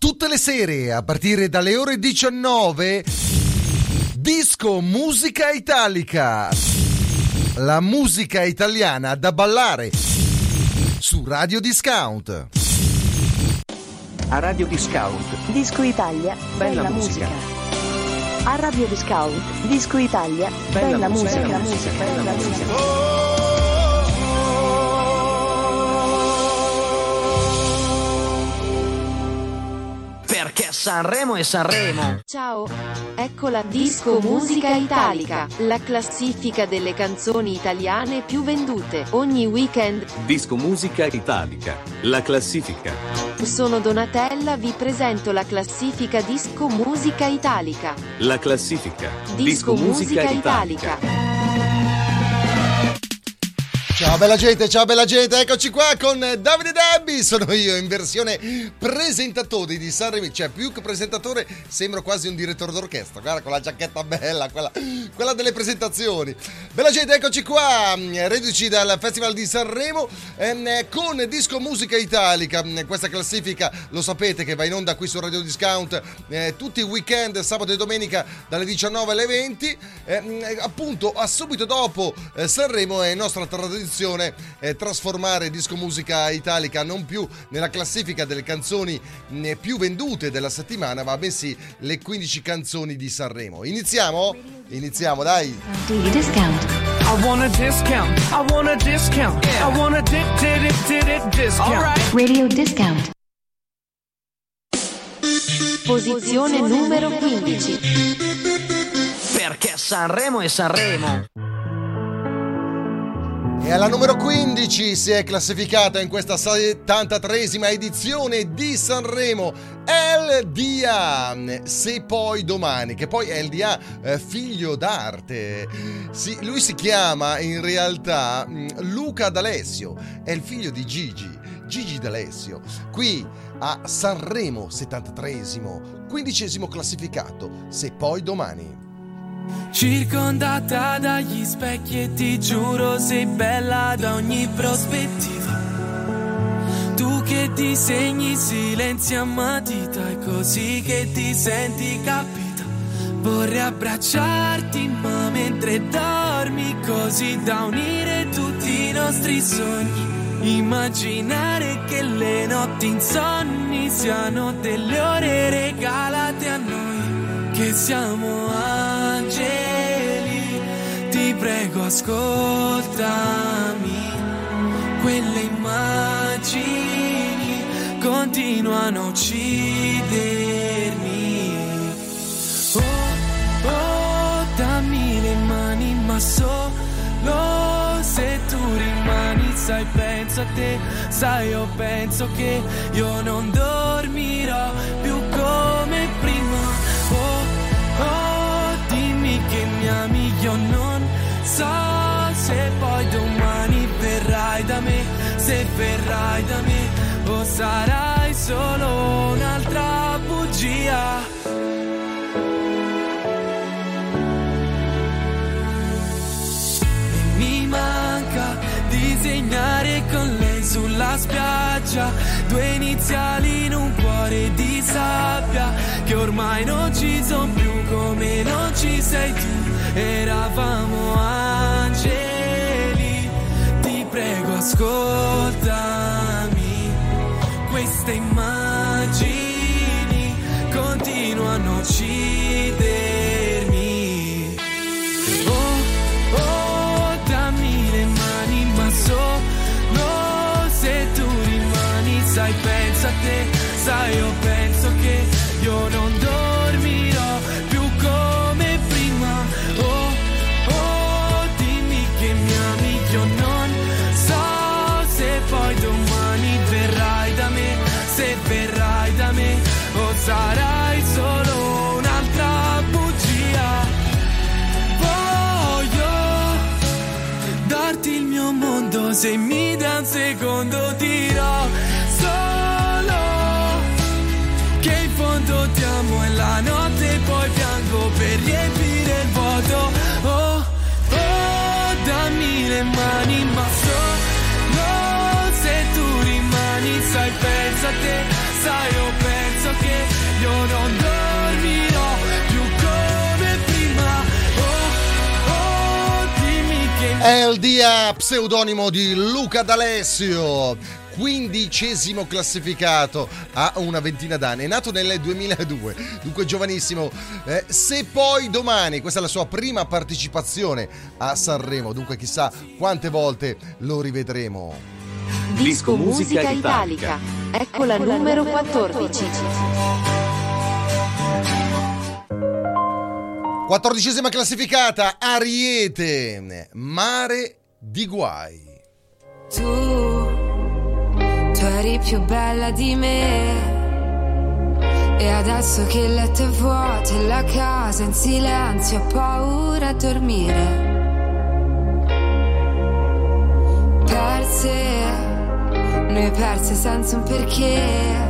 Tutte le sere, a partire dalle ore 19, Disco Musica Italica. La musica italiana da ballare su Radio Discount. A Radio Discount. Disco Italia, bella, Bella musica. musica. A Radio Discount, Disco Italia, Bella bella, musica, musica, bella musica, bella bella musica. Perché Sanremo è Sanremo. Ciao, ecco la Disco Musica Italica, la classifica delle canzoni italiane più vendute ogni weekend. Disco Musica Italica. La classifica. Sono Donatella, vi presento la classifica Disco Musica Italica. La classifica. Disco, Musica, Italica. Ciao bella gente, ciao bella gente, eccoci qua con Davide Dabbi, sono io in versione presentatore di Sanremo, cioè più che presentatore sembro quasi un direttore d'orchestra, guarda con la giacchetta bella, quella, quella delle presentazioni. Bella gente, eccoci qua, reduci dal Festival di Sanremo ehm, con Disco Musica Italica, questa classifica lo sapete che va in onda qui su Radio Discount eh, tutti i weekend, sabato e domenica dalle 19 alle 20, ehm, appunto a subito dopo eh, Sanremo è nostra tradizione eh, trasformare Disco Musica Italica non più nella classifica delle canzoni più vendute della settimana, ma bensì le 15 canzoni di Sanremo. Iniziamo? Iniziamo, dai! Radio Discount. I want a discount. I want a discount. I want a di- di- di- di- di- discount. Radio Discount. Posizione numero 15. Perché Sanremo è Sanremo. E alla numero 15 si è classificata in questa 73esima edizione di Sanremo LDA, se poi domani, che poi è LDA eh, figlio d'arte. Sì, lui si chiama in realtà mh, Luca D'Alessio, è il figlio di Gigi, Gigi D'Alessio. Qui a Sanremo 73esimo, quindicesimo classificato, se poi domani. Circondata dagli specchi e ti giuro sei bella da ogni prospettiva. Tu che disegni silenzi a matita è così che ti senti capita. Vorrei abbracciarti ma mentre dormi così da unire tutti i nostri sogni. Immaginare che le notti insonni siano delle ore regalate a noi, che siamo angeli. Prego, ascoltami. Quelle immagini continuano a uccidermi. Oh, oh, dammi le mani, ma solo se tu rimani, sai, penso a te, sai, io penso che io non dormirò più me, se verrai da me, o sarai solo un'altra bugia. E mi manca disegnare con lei sulla spiaggia due iniziali in un cuore di sabbia che ormai non ci sono più come non ci sei tu eravamo angeli ascoltami queste immagini continuano a uccidermi. Oh, oh, dammi le mani, ma solo se tu rimani, sai, pensa a te, sai, io penso che io non dormirò se mi dai un secondo dirò solo che in fondo ti amo e la notte poi piango per riempire il vuoto. Oh, oh, dammi le mani, ma È il dia pseudonimo di Luca D'Alessio. Quindicesimo classificato a una ventina d'anni, è nato nel 2002, dunque giovanissimo. Eh, se poi domani, questa è la sua prima partecipazione a Sanremo, dunque chissà quante volte lo rivedremo. Disco Musica Italica. Ecco la numero 14. Quattordicesima classificata, Ariete, Mare di Guai. Tu, tu eri più bella di me. E adesso che il letto è vuoto e la casa in silenzio, ho paura a dormire. Perse, noi perse senza un perché.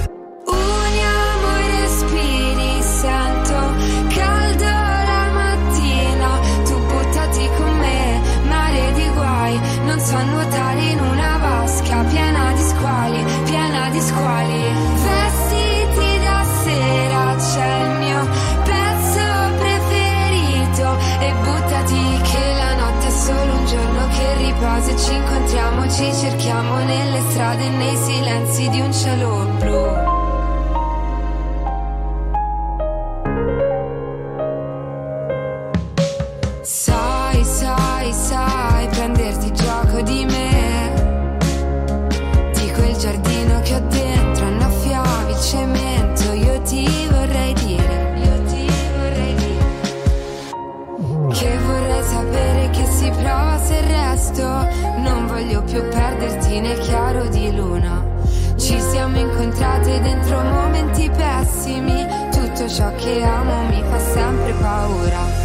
Strade nei silenzi di un cielo Ci siamo incontrate dentro momenti pessimi. Tutto ciò che amo mi fa sempre paura.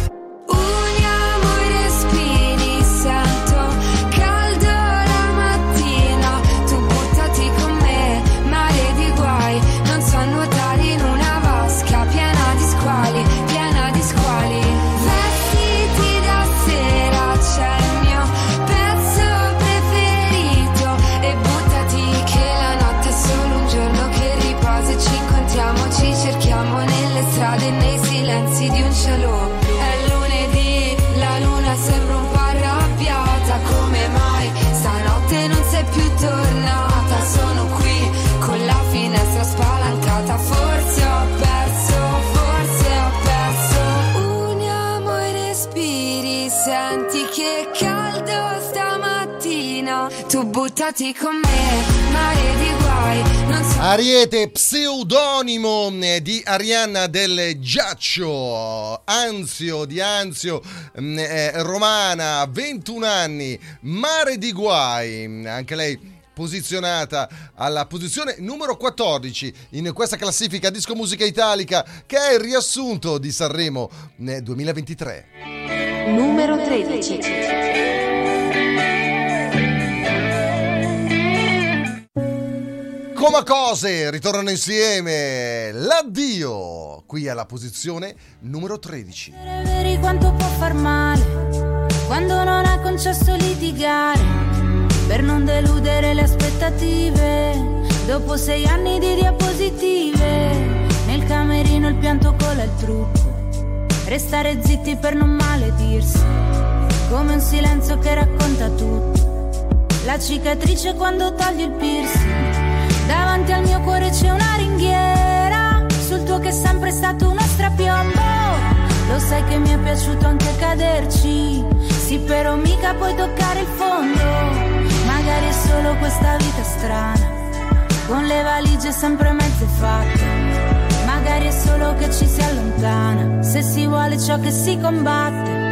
Buttati con me, mare di guai. So Ariete, pseudonimo eh, di Arianna del Giaccio, Anzio di Anzio, mm, eh, romana, 21 anni, mare di guai, anche lei posizionata alla posizione numero 14 in questa classifica disco musica italica che è il riassunto di Sanremo eh, 2023. Numero 13. Come cose ritornano insieme l'addio qui alla posizione numero 13. Veri quanto può far male quando non ha concesso litigare per non deludere le aspettative. Dopo sei anni di diapositive, nel camerino il pianto cola il trucco. Restare zitti per non maledirsi, come un silenzio che racconta tutto. La cicatrice quando togli il piercing. Davanti al mio cuore c'è una ringhiera, sul tuo che è sempre stato uno strapiombo. Lo sai che mi è piaciuto anche caderci, sì però mica puoi toccare il fondo. Magari è solo questa vita strana, con le valigie sempre mezze fatte. Magari è solo che ci si allontana, se si vuole ciò che si combatte.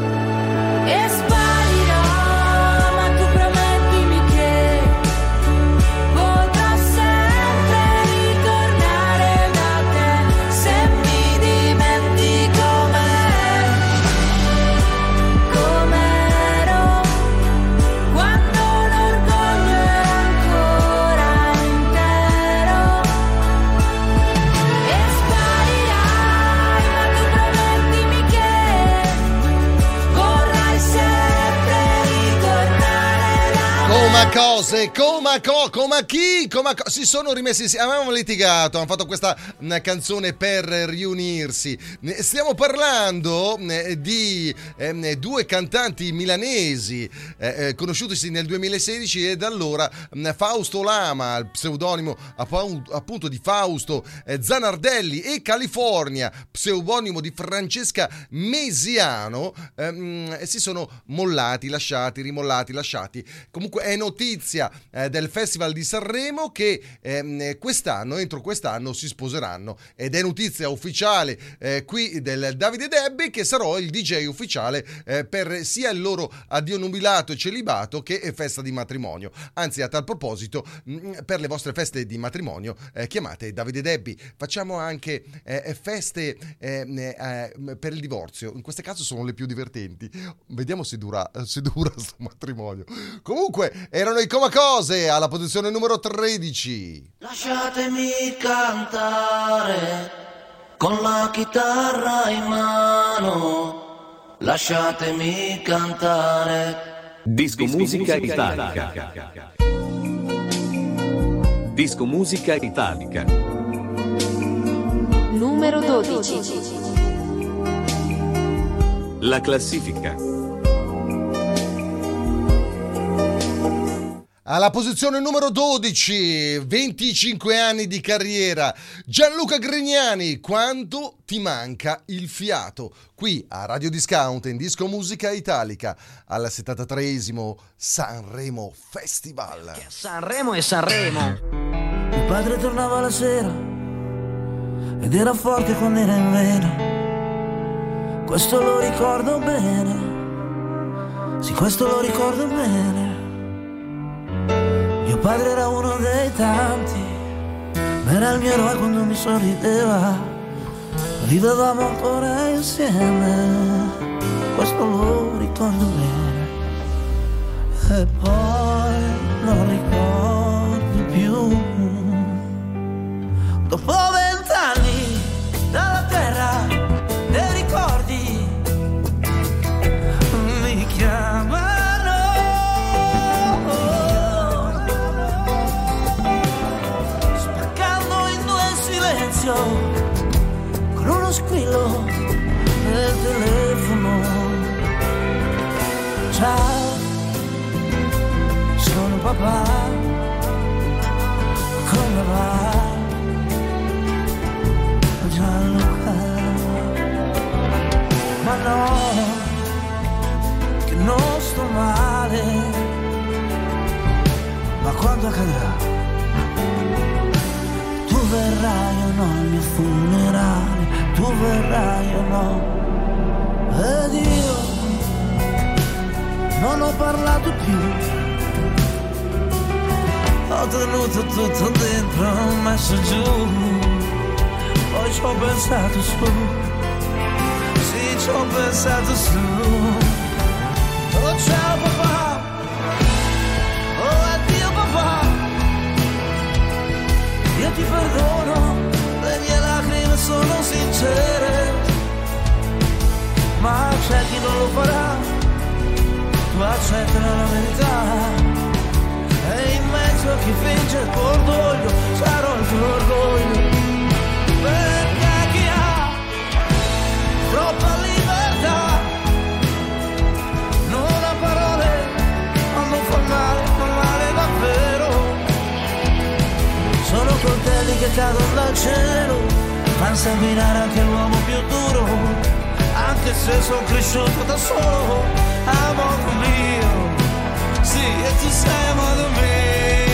Coma cose, coma co, coma chi, coma co- si sono rimessi avevamo litigato, hanno fatto questa canzone per riunirsi. Stiamo parlando di due cantanti milanesi eh, eh, conosciutisi nel 2016 e da allora Fausto Lama, il pseudonimo appu- appunto di Fausto eh, Zanardelli e California, pseudonimo di Francesca Mesiano, si sono mollati, lasciati, rimollati, lasciati. Comunque è notizia eh, del Festival di Sanremo che ehm, quest'anno, entro quest'anno, si sposeranno ed è notizia ufficiale eh, qui del Davide Debbi che sarò il DJ ufficiale eh, per sia il loro addio nubilato e celibato che eh, festa di matrimonio. Anzi, a tal proposito, mh, per le vostre feste di matrimonio eh, chiamate Davide Debbi. Facciamo anche eh, feste eh, eh, per il divorzio. In questo caso sono le più divertenti. Vediamo se dura, se dura matrimonio. Comunque, erano i Comacose alla posizione numero 13. Lasciatemi cantare con la chitarra in mano. Lasciatemi cantare. Disco Musica Italica. Disco Musica Italica. Numero 12. La classifica. Alla posizione numero 12, 25 anni di carriera, Gianluca Grignani, quanto ti manca il fiato? Qui a Radio Discount in Disco Musica Italica, al 73esimo Sanremo Festival. Sanremo e Sanremo. Mio padre tornava la sera ed era forte quando era in vena. Questo lo ricordo bene. Sì, questo lo ricordo bene. Padre era uno dei tanti, ma era il mio eroe quando mi sorrideva. Vivevamo ancora insieme, questo lo ricordo bene. E poi non ricordo più. Dopo sono papà come va Gianluca ma no che non sto male. Ma quando accadrà? Tu verrai o no al mio funerale? Tu verrai o no? Ed io non ho parlato più ho tenuto tutto dentro, messo giù, poi ci ho pensato su, sì ci ho pensato su. Oh ciao papà, oh addio papà, io ti perdono, le mie lacrime sono sincere, ma c'è chi non lo farà, tu accetta la verità. A chi finge il tuo orgoglio, sarò il tuo orgoglio. Perché chi ha troppa libertà non ha parole quando fa male, fa male davvero. Sono coltelli che cadono dal cielo, fanno sanguinare anche l'uomo più duro, anche se sono cresciuto da solo, a modo mio. Sì, e tu sei a modo mio.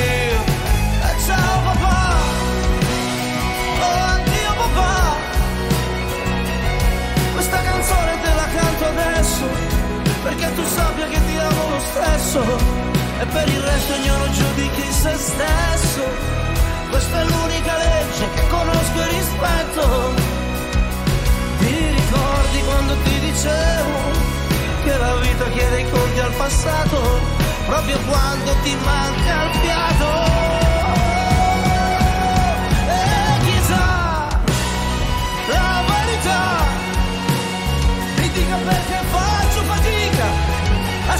Adesso, perché tu sappia che ti amo lo stesso, e per il resto ognuno giudichi se stesso. Questa è l'unica legge che conosco e rispetto. Ti ricordi quando ti dicevo che la vita chiede i conti al passato, proprio quando ti manca il fiato. E chissà, la verità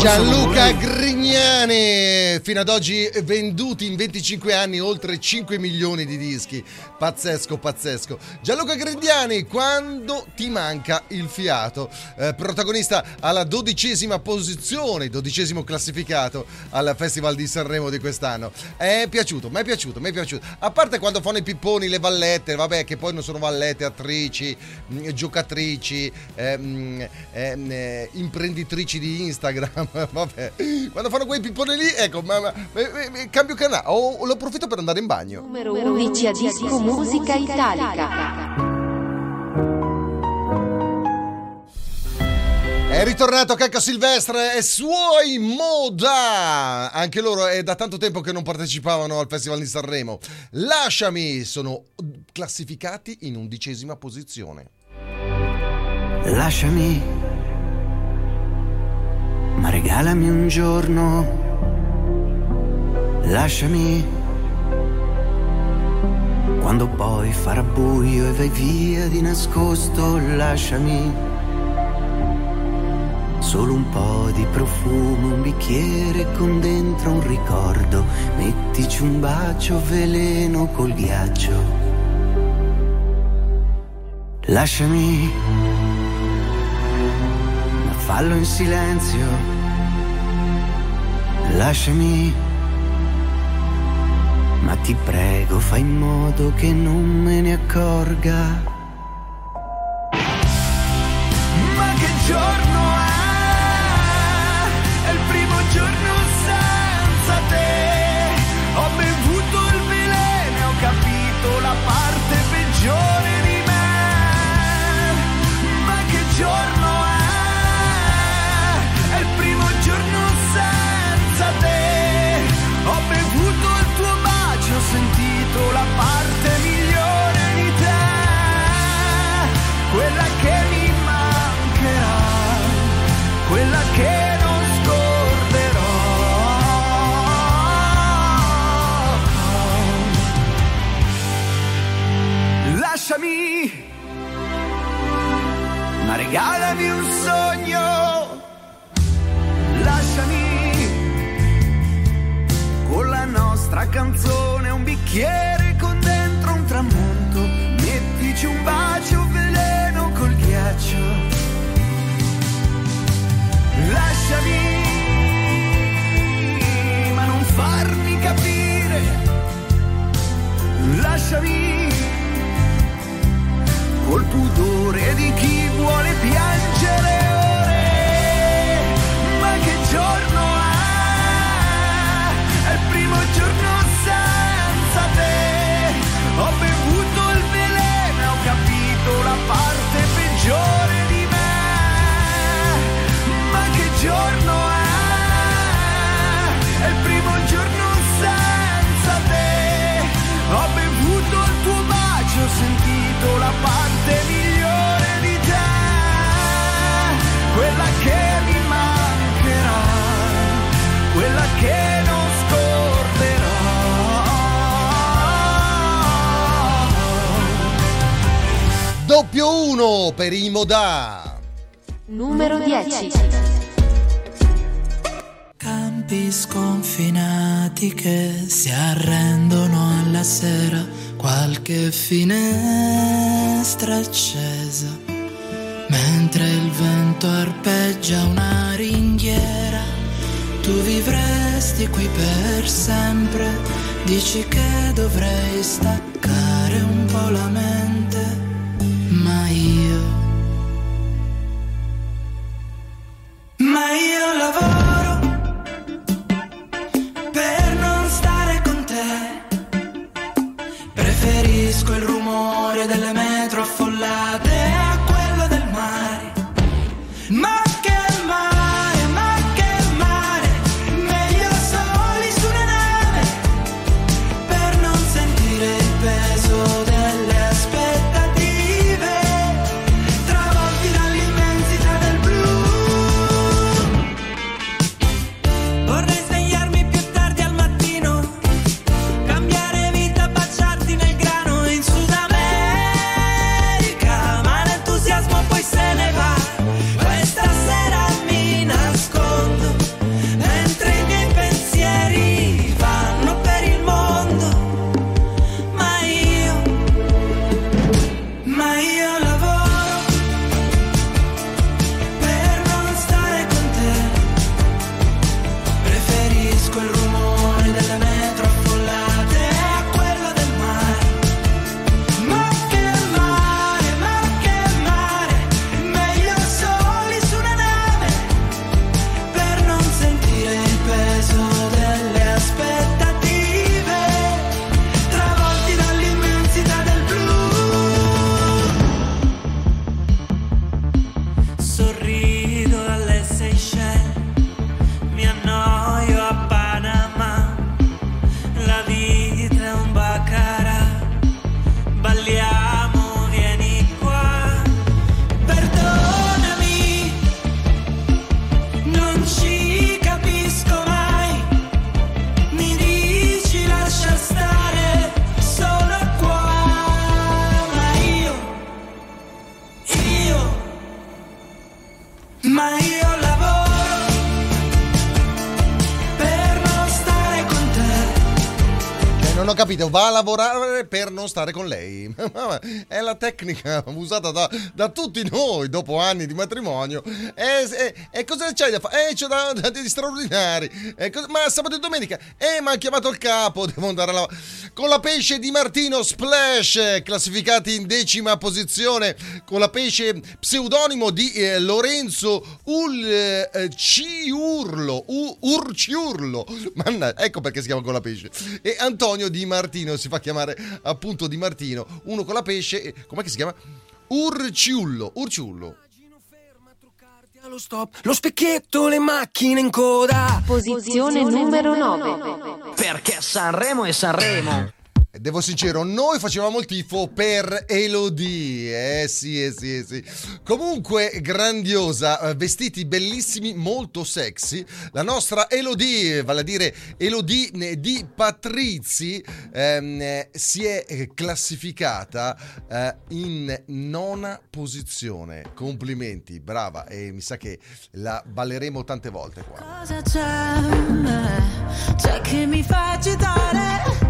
Gianluca Grignani, fino ad oggi venduti in 25 anni oltre 5 milioni di dischi. Pazzesco, pazzesco. Gianluca Grignani, quando ti manca il fiato, eh, protagonista alla dodicesima posizione, dodicesimo classificato al Festival di Sanremo di quest'anno. È piaciuto, mi è piaciuto, mi è piaciuto. A parte quando fanno i pipponi, le vallette, vabbè, che poi non sono vallette, attrici, mh, giocatrici, ehm, ehm, eh, imprenditrici di Instagram, vabbè. Quando fanno quei pipponi lì, ecco, ma, ma- ma- ma- cambio canale, o lo approfitto per andare in bagno. Numero 11 a disco musica italica. È ritornato Cacca Silvestre e suoi Moda! Anche loro è da tanto tempo che non partecipavano al Festival di Sanremo. Lasciami, sono classificati in undicesima posizione. Lasciami, ma regalami un giorno. Lasciami, quando poi farà buio e vai via di nascosto, lasciami. Solo un po' di profumo, un bicchiere con dentro un ricordo. Mettici un bacio veleno col ghiaccio. Lasciami, fallo in silenzio. Lasciami, ma ti prego, fai in modo che non me ne accorga. 1 per i Modà. Numero 10. Campi sconfinati che si arrendono alla sera, qualche finestra accesa, mentre il vento arpeggia una ringhiera, tu vivresti qui per sempre, dici che dovrei staccare un po' la mente, Io lavoro per non stare con te. Preferisco il rumore delle metro Capito, va a lavorare per non stare con lei. È la tecnica usata da, da tutti noi dopo anni di matrimonio. E, cosa c'hai da fare? Eh, c'ho da, da- di straordinari. E co- ma sabato e domenica? Eh, mi ha chiamato il capo, devo andare a lavorare. Con la pesce di Martino Splash, classificati in decima posizione, con la pesce pseudonimo di eh, Lorenzo Ul eh, Ciurlo, U- Urciurlo. Manna, ecco perché si chiama con la pesce. E Antonio Di Martino si fa chiamare appunto Di Martino, uno con la pesce, e- com'è che si chiama? Urciullo, Urciullo. Allo stop, lo specchietto, le macchine in coda. Posizione numero 9. Perché Sanremo è Sanremo. Devo sincero, noi facevamo il tifo per Elodie. Eh sì, eh sì, eh sì. Comunque, grandiosa, eh, vestiti bellissimi, molto sexy. La nostra Elodie, vale a dire Elodie eh, di Patrizi, ehm, eh, si è classificata eh, in nona posizione. Complimenti, brava. E mi sa che la balleremo tante volte qua. Cosa c'è? C'è che mi fa agitare?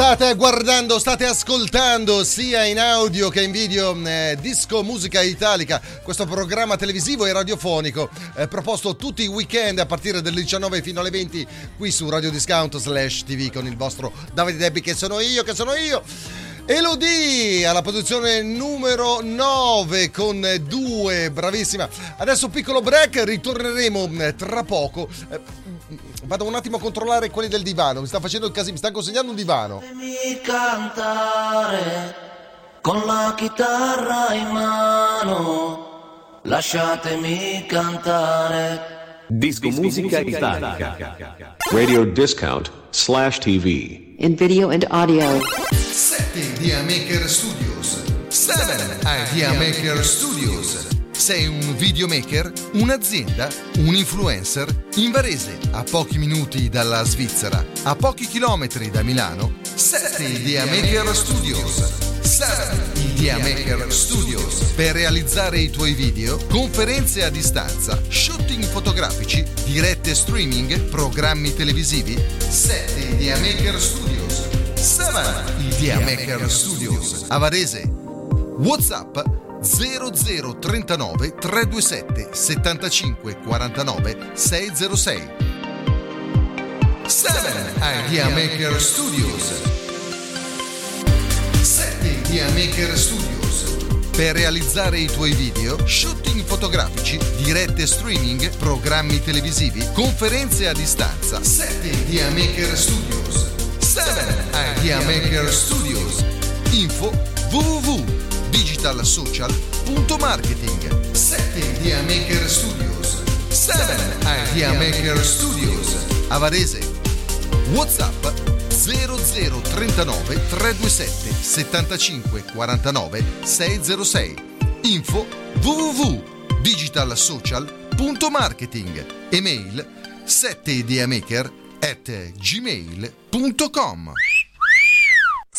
State guardando, state ascoltando sia in audio che in video eh, Disco Musica Italica, questo programma televisivo e radiofonico eh, proposto tutti i weekend a partire dalle 19 fino alle 20 qui su Radio Discount slash TV con il vostro Davide Debbi che sono io, che sono io. Elodie alla posizione numero 9 con due, bravissima. Adesso piccolo break, ritorneremo eh, tra poco. Eh, Vado un attimo a controllare quelli del divano, mi sta facendo il casino, mi sta consegnando un divano. Lasciatemi cantare con la chitarra in mano. Lasciatemi cantare. Disco Musica Italica. Radio Discount slash TV. In video and audio. 7 Idea Maker Studios. 7 Idea Maker Studios. Sei un videomaker, un'azienda, un influencer? In Varese, a pochi minuti dalla Svizzera, a pochi chilometri da Milano, 7 Idea Maker Studios. 7 Idea Maker Studios. Per realizzare i tuoi video, conferenze a distanza, shooting fotografici, dirette streaming, programmi televisivi, 7 Idea Maker Studios. 7 Idea Maker Studios. A Varese, WhatsApp 0039 327 75 49 606 7 Idea Maker Studios. 7 Idea Maker Studios. Per realizzare i tuoi video, shooting fotografici, dirette streaming, programmi televisivi, conferenze a distanza. 7 Idea Maker Studios. 7 Idea Maker Studios. Info www.digitalsocial.marketing 7 Idea Maker Studios 7 Idea Maker Studios a Varese Whatsapp 0039 327 75 49 606 Info www.digitalsocial.marketing Email 7ideamaker at gmail.com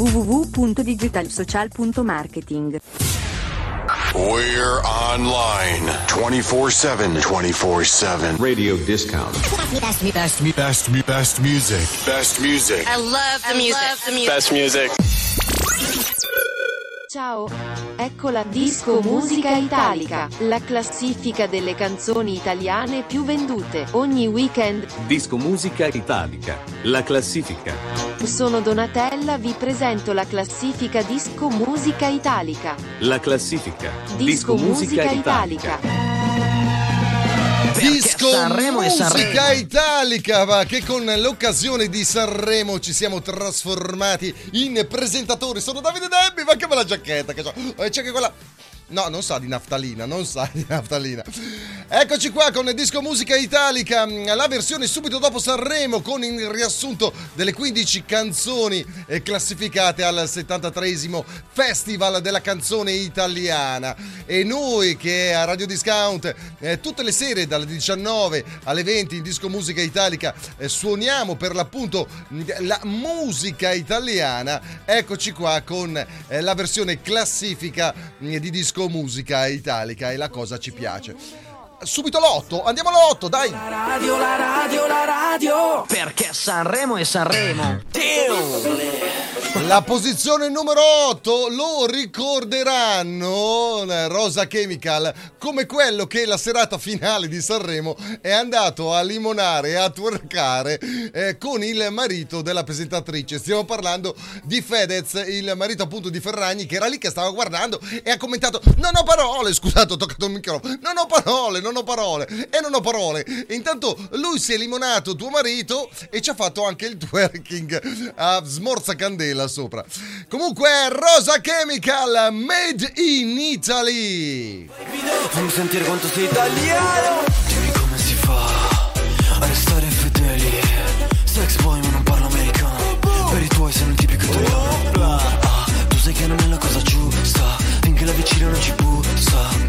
www.digitalsocial.marketing We're online 24 7. 24 7. Radio Discount. Best, me, best, me, best, me, best music. Best music. I love the music. Best music. Ciao! Ecco la Disco Musica Italica, la classifica delle canzoni italiane più vendute ogni weekend. Disco Musica Italica. La classifica. Sono Donatella, vi presento la classifica Disco Musica Italica. La classifica. Disco, Musica, Italica. Disco Sanremo Musica. Italica, va, che con l'occasione di Sanremo ci siamo trasformati in presentatori. Sono Davide Debbi, ma che bella giacchetta che c'ho. E c'è anche quella No, non sa di naftalina, non sa di naftalina. Eccoci qua con Disco Musica Italica, la versione subito dopo Sanremo con il riassunto delle 15 canzoni eh, classificate al 73esimo Festival della canzone italiana. E noi che a Radio Discount eh, tutte le sere dalle 19 alle 20 in Disco Musica Italica eh, suoniamo per l'appunto la musica italiana, eccoci qua con la versione classifica mm, di Disco Musica Italica e la cosa ci piace. Subito l'otto, andiamo all'otto, dai! La radio, la radio, la radio. Perché Sanremo è Sanremo. La posizione numero 8 lo ricorderanno Rosa Chemical come quello che la serata finale di Sanremo è andato a limonare e a twerkare eh, con il marito della presentatrice. Stiamo parlando di Fedez, il marito appunto di Ferragni che era lì che stava guardando e ha commentato non ho parole, scusate ho toccato il microfono, non ho parole, non ho parole e non ho parole. Intanto lui si è limonato tuo marito e ci ha fatto anche il twerking a smorza candela sopra. Comunque Rosa Chemical Made in Italy. Fammi sentire quanto sei italiano Dimmi come si fa a restare fedeli Sex boy ma non parlo americano Per i tuoi sei un tipico italiano Ah, Tu sai che non è la cosa giusta Finché la vicina non ci bussa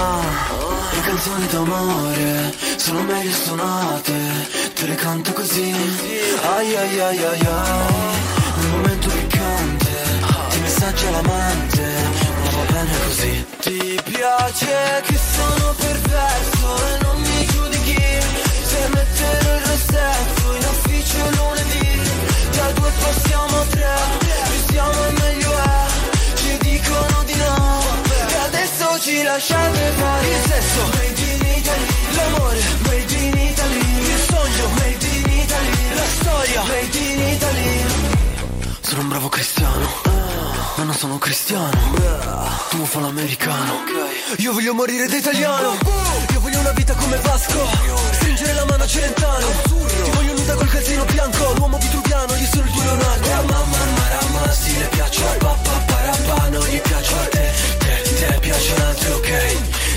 Le canzoni d'amore Sono meglio suonate Te le canto così. Ai ai ai ai ai. Nel momento piccante Ti messaggia l'amante Ma va bene così. Ti piace che sono perverso bravo cristiano, ma non sono cristiano. Tu fa l'americano. Io voglio morire da italiano. Io voglio una vita come Vasco. Stringere la mano a Celentano. Ti voglio nuda col calzino bianco. L'uomo vitruviano, io sono il tuo Leonardo. Mamma, marama, stile piaccio a papà, parapà, non gli piaccio a te. Te, te piacciono altri, ok.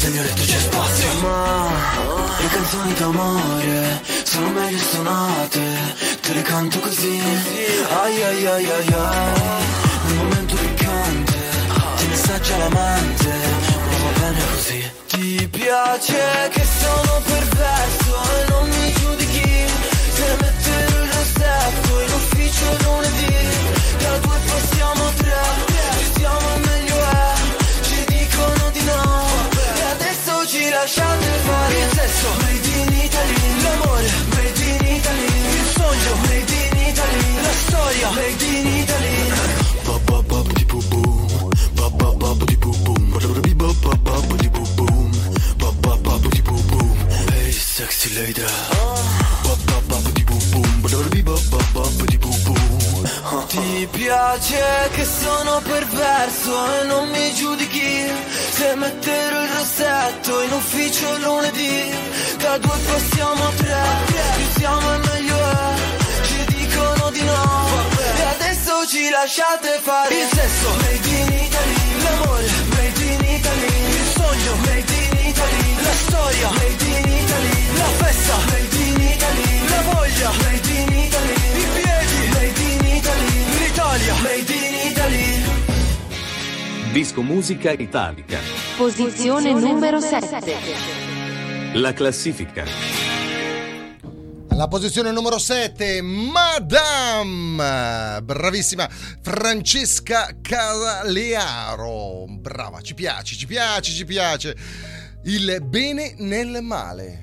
Nel mio letto c'è spazio. Ma le canzoni d'amore sono meglio suonate. Te le canto così. Ai ai ai ai ai. Nel momento piccante. Ti messaggia l'amante. Ma va bene così. Ti piace che sono perverso di ba ba ba di bu boom. Ti piace che sono perverso e non mi giudichi Se metterò il rossetto in ufficio lunedì Da due passiamo a tre Più siamo e meglio è dicono di no. E adesso ci lasciate fare Il sesso. Made in Italy L'amore. Made in Italy Il sogno. Made in Italy La storia. Made in Italy La festa. Made in Italy La voglia. Made in Italy I piedi. Made in Italy L'Italia. Made in Italy. Disco Musica Italica. Posizione numero 7. La classifica. Alla posizione numero 7, Madame, bravissima Francesca Cavalearo. Brava, ci piace, ci piace, ci piace. Il bene nel male.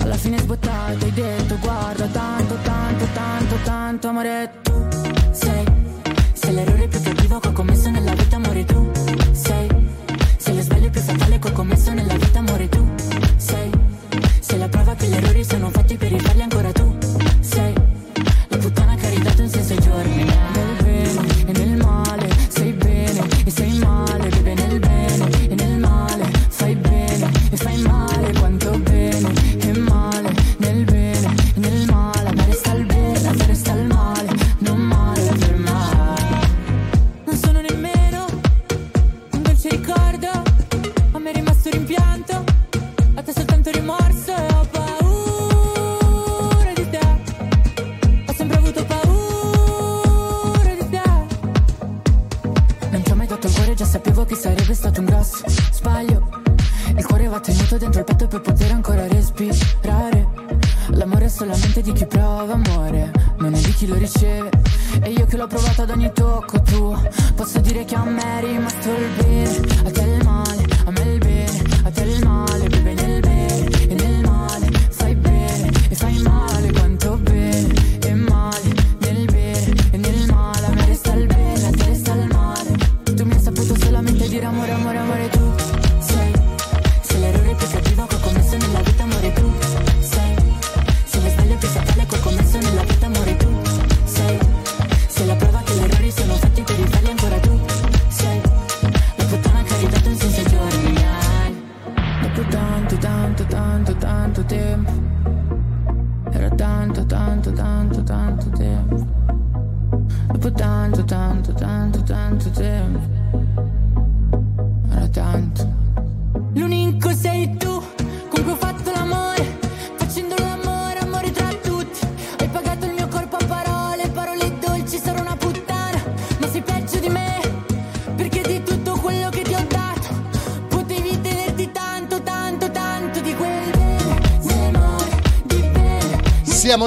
alla fine sbottato hai detto guarda tanto, tanto, tanto, tanto amore tu sei se l'errore più cattivo che ho commesso nella vita amore tu sei se lo sbaglio più fatale che ho commesso nella vita amore tu sei se la prova che gli errori sono fatti per rifarli ancora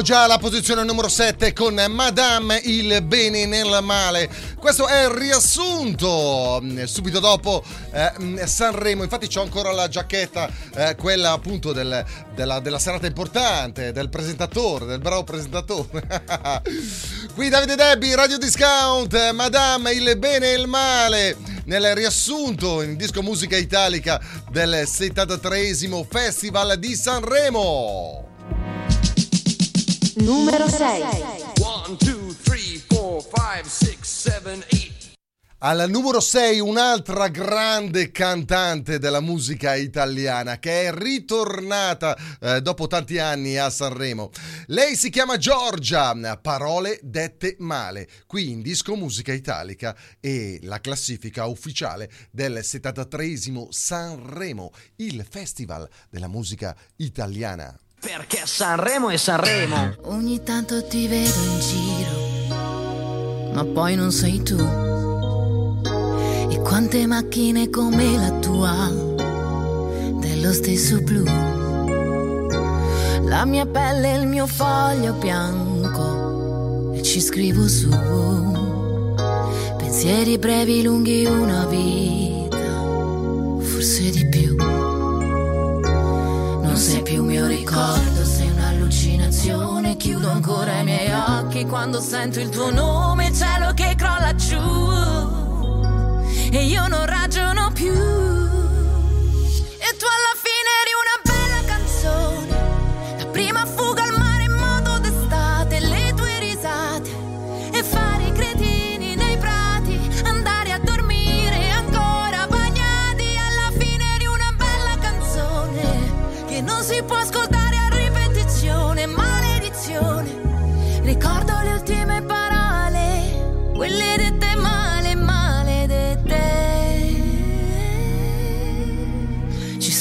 Già alla posizione numero 7 con Madame il bene nel male. Questo è il riassunto. mm, Subito dopo eh, mm, Sanremo, infatti c'ho ancora la giacchetta, eh, quella appunto del- della, della serata importante, del presentatore, del bravo presentatore. Qui Davide Debbi, Radio Discount, eh, Madame il bene e il male. Nel riassunto in disco musica italica del 73esimo Festival di Sanremo. Numero 6. One, two, three, four, five, six, seven, eight. Al numero 6 un'altra grande cantante della musica italiana che è ritornata eh, dopo tanti anni a Sanremo. Lei si chiama Giorgia, parole dette male, qui in Disco Musica Italica e la classifica ufficiale del 73esimo Sanremo, il festival della musica italiana. Perché Sanremo è Sanremo. Ogni tanto ti vedo in giro, ma poi non sei tu. E quante macchine come la tua, dello stesso blu. La mia pelle è il mio foglio bianco, e ci scrivo su. Pensieri brevi, lunghi, una vita, forse di più. Non sei più mio ricordo, sei un'allucinazione. Chiudo ancora i miei occhi quando sento il tuo nome, cielo che crolla giù. E io non ragiono più.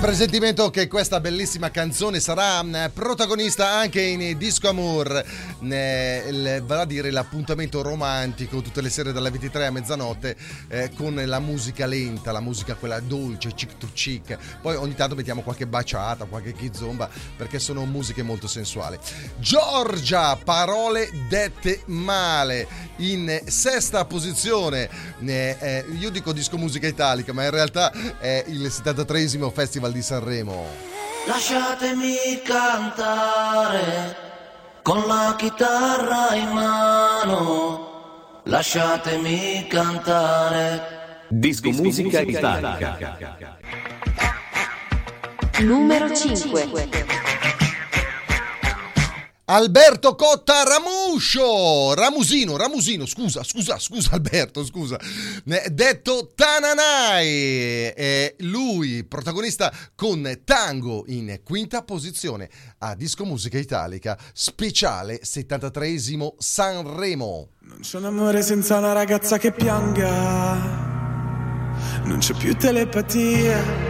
Presentimento che questa bellissima canzone sarà mh, protagonista anche in Disco Amour, vale a dire l'appuntamento romantico tutte le sere dalle 23 a mezzanotte eh, con la musica lenta, la musica quella dolce, chic to chic. Poi ogni tanto mettiamo qualche baciata, qualche kizomba perché sono musiche molto sensuali. Giorgia, parole dette male, in sesta posizione. Eh, eh, io dico disco musica italica, ma in realtà è il 73esimo Festival di Sanremo. Lasciatemi cantare con la chitarra in mano. Lasciatemi cantare. Disco Musica Italica. Numero 5. Alberto Cotta Ramuscio, Ramusino, Ramusino, scusa, scusa, scusa Alberto, scusa, detto Tananai, è lui protagonista con Tango in quinta posizione a Disco Musica Italica, speciale 73esimo Sanremo. Non c'è un amore senza una ragazza che pianga. Non c'è più telepatia.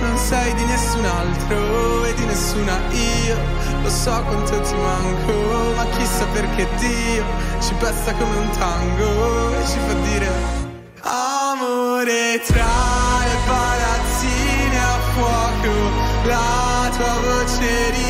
Non sei di nessun altro e di nessuna io. Lo so quanto ti manco, ma chissà perché Dio ci pesta come un tango e ci fa dire Amore tra le palazzine a fuoco, la tua voce riconosco.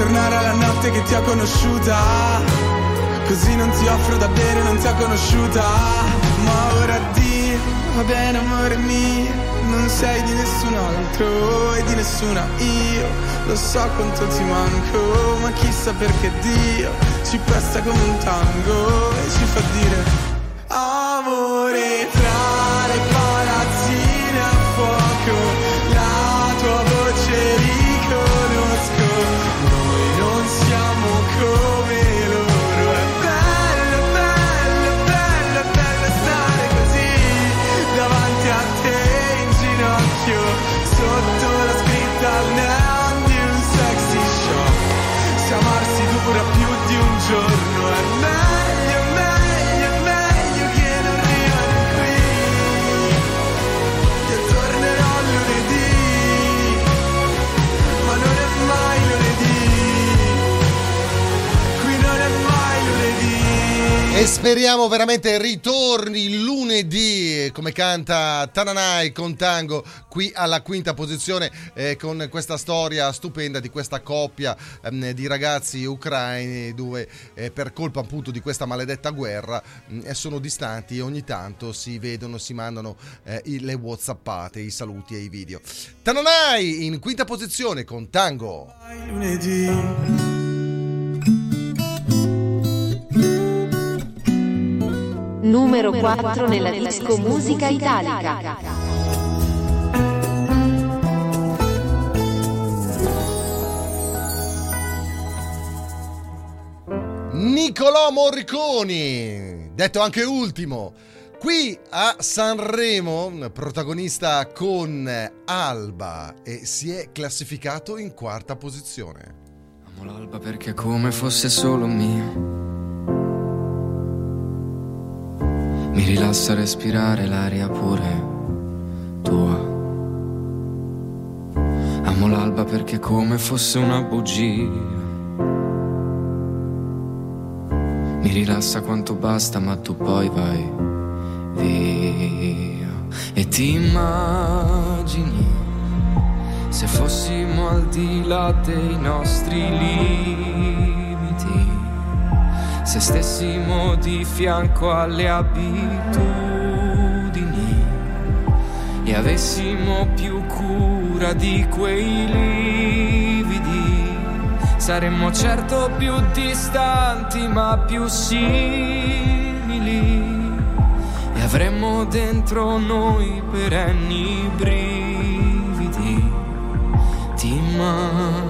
Tornare alla notte che ti ho conosciuta. Così non ti offro da bere, non ti ho conosciuta. Ma ora addio, va bene amore mio. Non sei di nessun altro e di nessuna io. Lo so quanto ti manco, ma chissà perché Dio ci pesta come un tango e ci fa dire Amore E speriamo veramente ritorni lunedì come canta Tananai con Tango qui alla quinta posizione eh, con questa storia stupenda di questa coppia ehm, di ragazzi ucraini dove eh, per colpa appunto di questa maledetta guerra mh, sono distanti e ogni tanto si vedono, si mandano eh, le whatsappate, i saluti e i video. Tananai in quinta posizione con Tango. lunedì. numero 4 nella disco musica italica. Nicolò Morriconi, detto anche ultimo, qui a Sanremo, protagonista con Alba e si è classificato in quarta posizione. Amo l'alba perché come fosse solo mio. Mi rilassa respirare l'aria pure tua. Amo l'alba perché come fosse una bugia. Mi rilassa quanto basta, ma tu poi vai via. E ti immagini se fossimo al di là dei nostri limiti, se stessimo di fianco alle abitudini e avessimo più cura di quei lividi, saremmo certo più distanti ma più simili e avremmo dentro noi perenni brividi. Ti immagini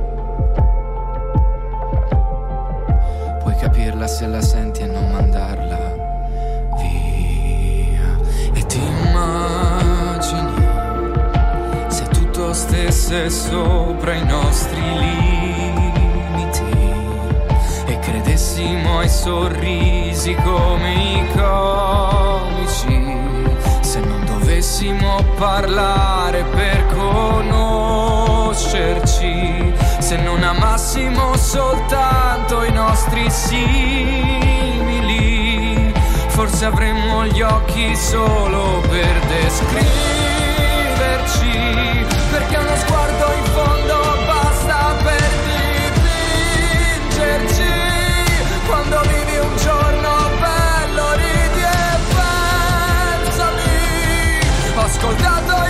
Capirla se la senti e non mandarla via. E ti immagini se tutto stesse sopra i nostri limiti e credessimo ai sorrisi come i comici. Se non dovessimo parlare per conoscerci, se non amassimo soltanto i nostri simili, forse avremmo gli occhi solo per descriverci, perché uno sguardo in fondo basta per dipingerci. Quando vivi un giorno bello ridi e pensami Ho ascoltato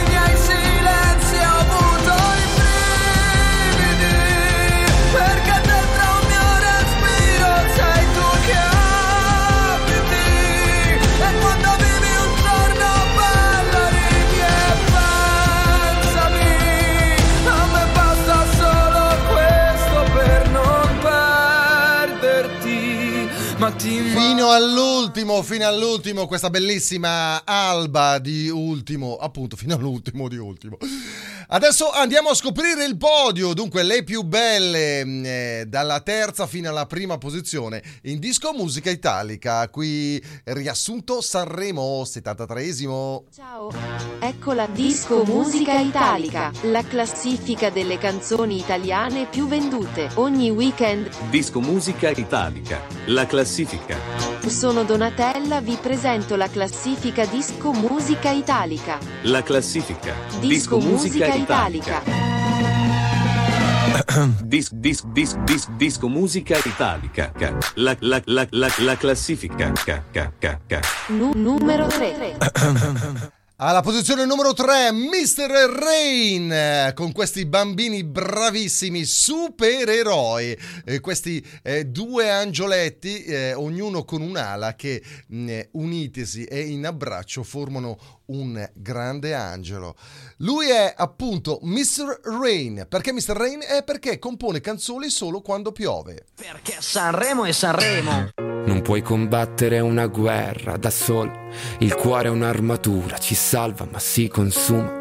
Fino all'ultimo, fino all'ultimo, questa bellissima alba di ultimo, appunto, fino all'ultimo di ultimo. Adesso andiamo a scoprire il podio, dunque le più belle mh, eh, dalla terza fino alla prima posizione in disco musica italica. Qui riassunto Sanremo 73esimo. Ciao. Ecco la Disco Musica Italica, la classifica delle canzoni italiane più vendute ogni weekend. Disco Musica Italica. La classifica. Sono Donatella, vi presento la classifica Disco Musica Italica. La classifica. Disco, Musica, Italica. Dis, dis, dis, dis, disco Musica Italica. Ca. La, la, la, la, la classifica. Ca, ca, ca, ca. Nu- numero 3. Alla posizione numero 3, Mr. Rain, con questi bambini bravissimi, supereroi, Eh, questi eh, due angioletti, eh, ognuno con un'ala, che mh, eh, unitisi e in abbraccio formano un grande angelo. Lui è appunto Mr. Rain. Perché Mr. Rain? È perché compone canzoni solo quando piove. Perché Sanremo è Sanremo. Non puoi combattere una guerra da solo. Il cuore è un'armatura, ci salva ma si consuma.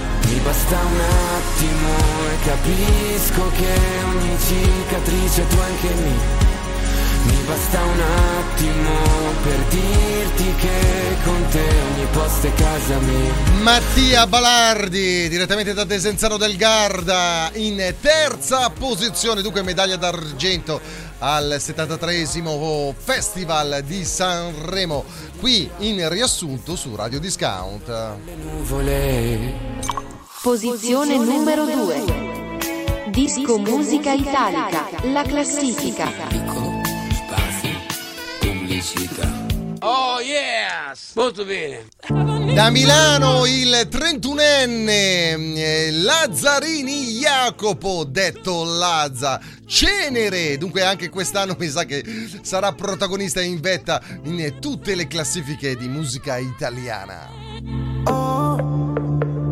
mi basta un attimo e capisco che ogni cicatrice tu anche mi. Mi basta un attimo per dirti che con te ogni posto è casa mia. Mattia Balardi, direttamente da Desenzano del Garda, in terza posizione, dunque medaglia d'argento al 73 Festival di Sanremo, qui in riassunto su Radio Discount. Posizione numero 2. Disco Musica Italica, la classifica. Pubblicità. Oh yes! Molto bene. Da Milano il 31enne eh, Lazzarini Jacopo, detto Lazza, Cenere. Dunque anche quest'anno mi sa che sarà protagonista in vetta in tutte le classifiche di musica italiana. Oh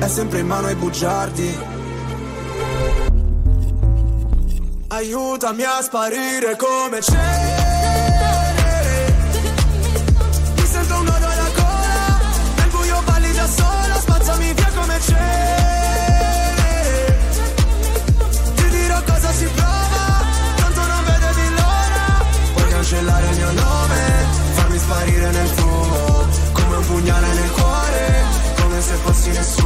è sempre in mano ai bugiardi. Aiutami a sparire come cenere Mi sento un nodo alla gola Nel buio balli da sola. Spazzami via come cenere Ti dirò cosa si prova. Tanto non vedevi l'ora. Puoi cancellare il mio nome? Farmi sparire nel fumo. Come un pugnale nel cuore. Come se fossi nessuno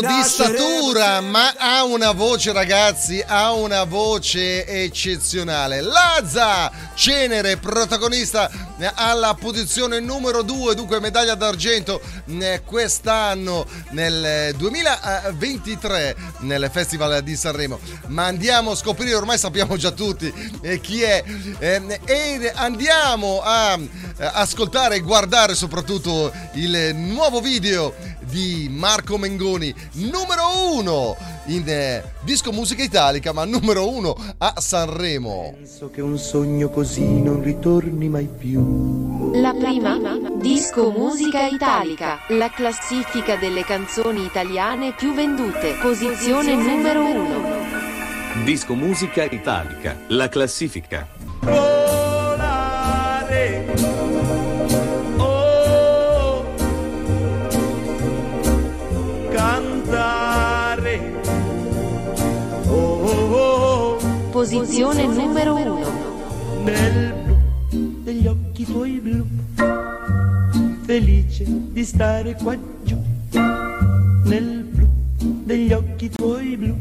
uomo di statura, ma ha una voce, ragazzi, ha una voce eccezionale. Lazza, Cenere, protagonista eh, alla posizione numero 2, dunque medaglia d'argento eh, quest'anno nel eh, 2023 nel Festival di Sanremo. Ma andiamo a scoprire, ormai sappiamo già tutti eh, chi è, eh, e andiamo a eh, ascoltare e guardare soprattutto il nuovo video di Marco Mengoni, numero uno in eh, disco musica italica, ma numero uno a Sanremo. Penso che un sogno così non ritorni mai più. La prima, Disco Musica Italica, la classifica delle canzoni italiane più vendute, posizione numero 1. Disco musica italica, la classifica. Posizione numero 1. nel blu degli occhi tuoi blu. Felice di stare qua giù. Nel blu degli occhi tuoi blu.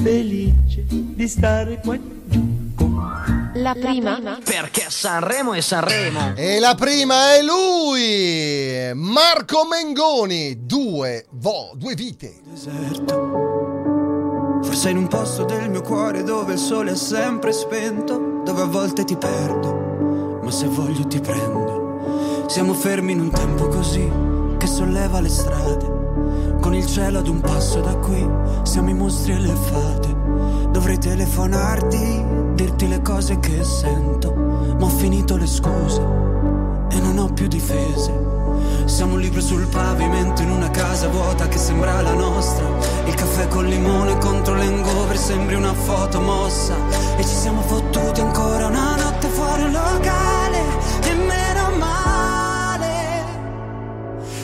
Felice di stare qua giù. La prima, Perché Sanremo è Sanremo. E la prima è lui, Marco Mengoni, due, vo, due vite. Forse in un posto del mio cuore dove il sole è sempre spento, dove a volte ti perdo, ma se voglio ti prendo. Siamo fermi in un tempo così che solleva le strade, con il cielo ad un passo da qui, siamo i mostri e le fate. Dovrei telefonarti, dirti le cose che sento, ma ho finito le scuse e non ho più difese. Siamo un libro sul pavimento in una casa vuota che sembra la nostra. Il caffè col limone contro l'engover sembri una foto mossa. E ci siamo fottuti ancora una notte fuori un locale. E meno male.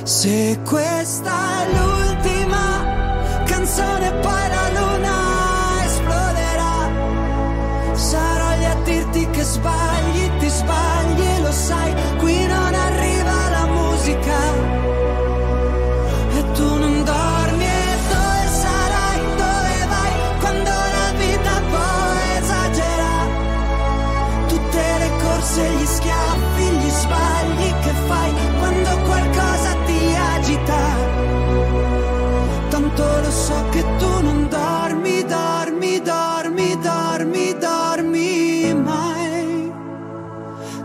Se questa è l'ultima canzone, poi la luna esploderà. Sarò lì a dirti che sbagli, ti sbagli lo sai,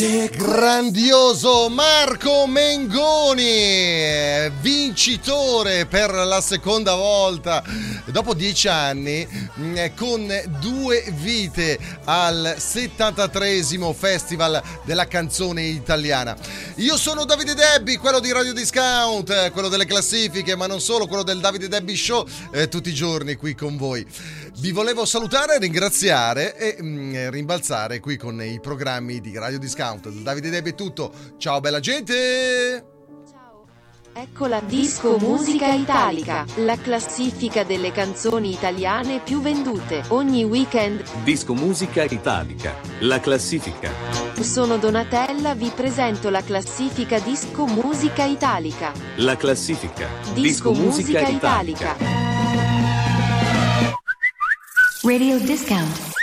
Grandioso Marco Mengoni, vincitore per la seconda volta dopo dieci anni mh, con due vite al 73 Festival della canzone italiana. Io sono Davide Debbi, quello di Radio Discount, eh, quello delle classifiche, ma non solo, quello del Davide Debbi Show, eh, tutti i giorni qui con voi. Vi volevo salutare, ringraziare e mh, rimbalzare qui con i programmi di Radio Discount. Da Davide Debbi è tutto. Ciao bella gente! Ecco la Disco Musica Italica, la classifica delle canzoni italiane più vendute. Ogni weekend Disco Musica Italica. La classifica. sono Donatella, vi presento la classifica Disco Musica Italica. La classifica. Disco Musica Italica. Radio Discount.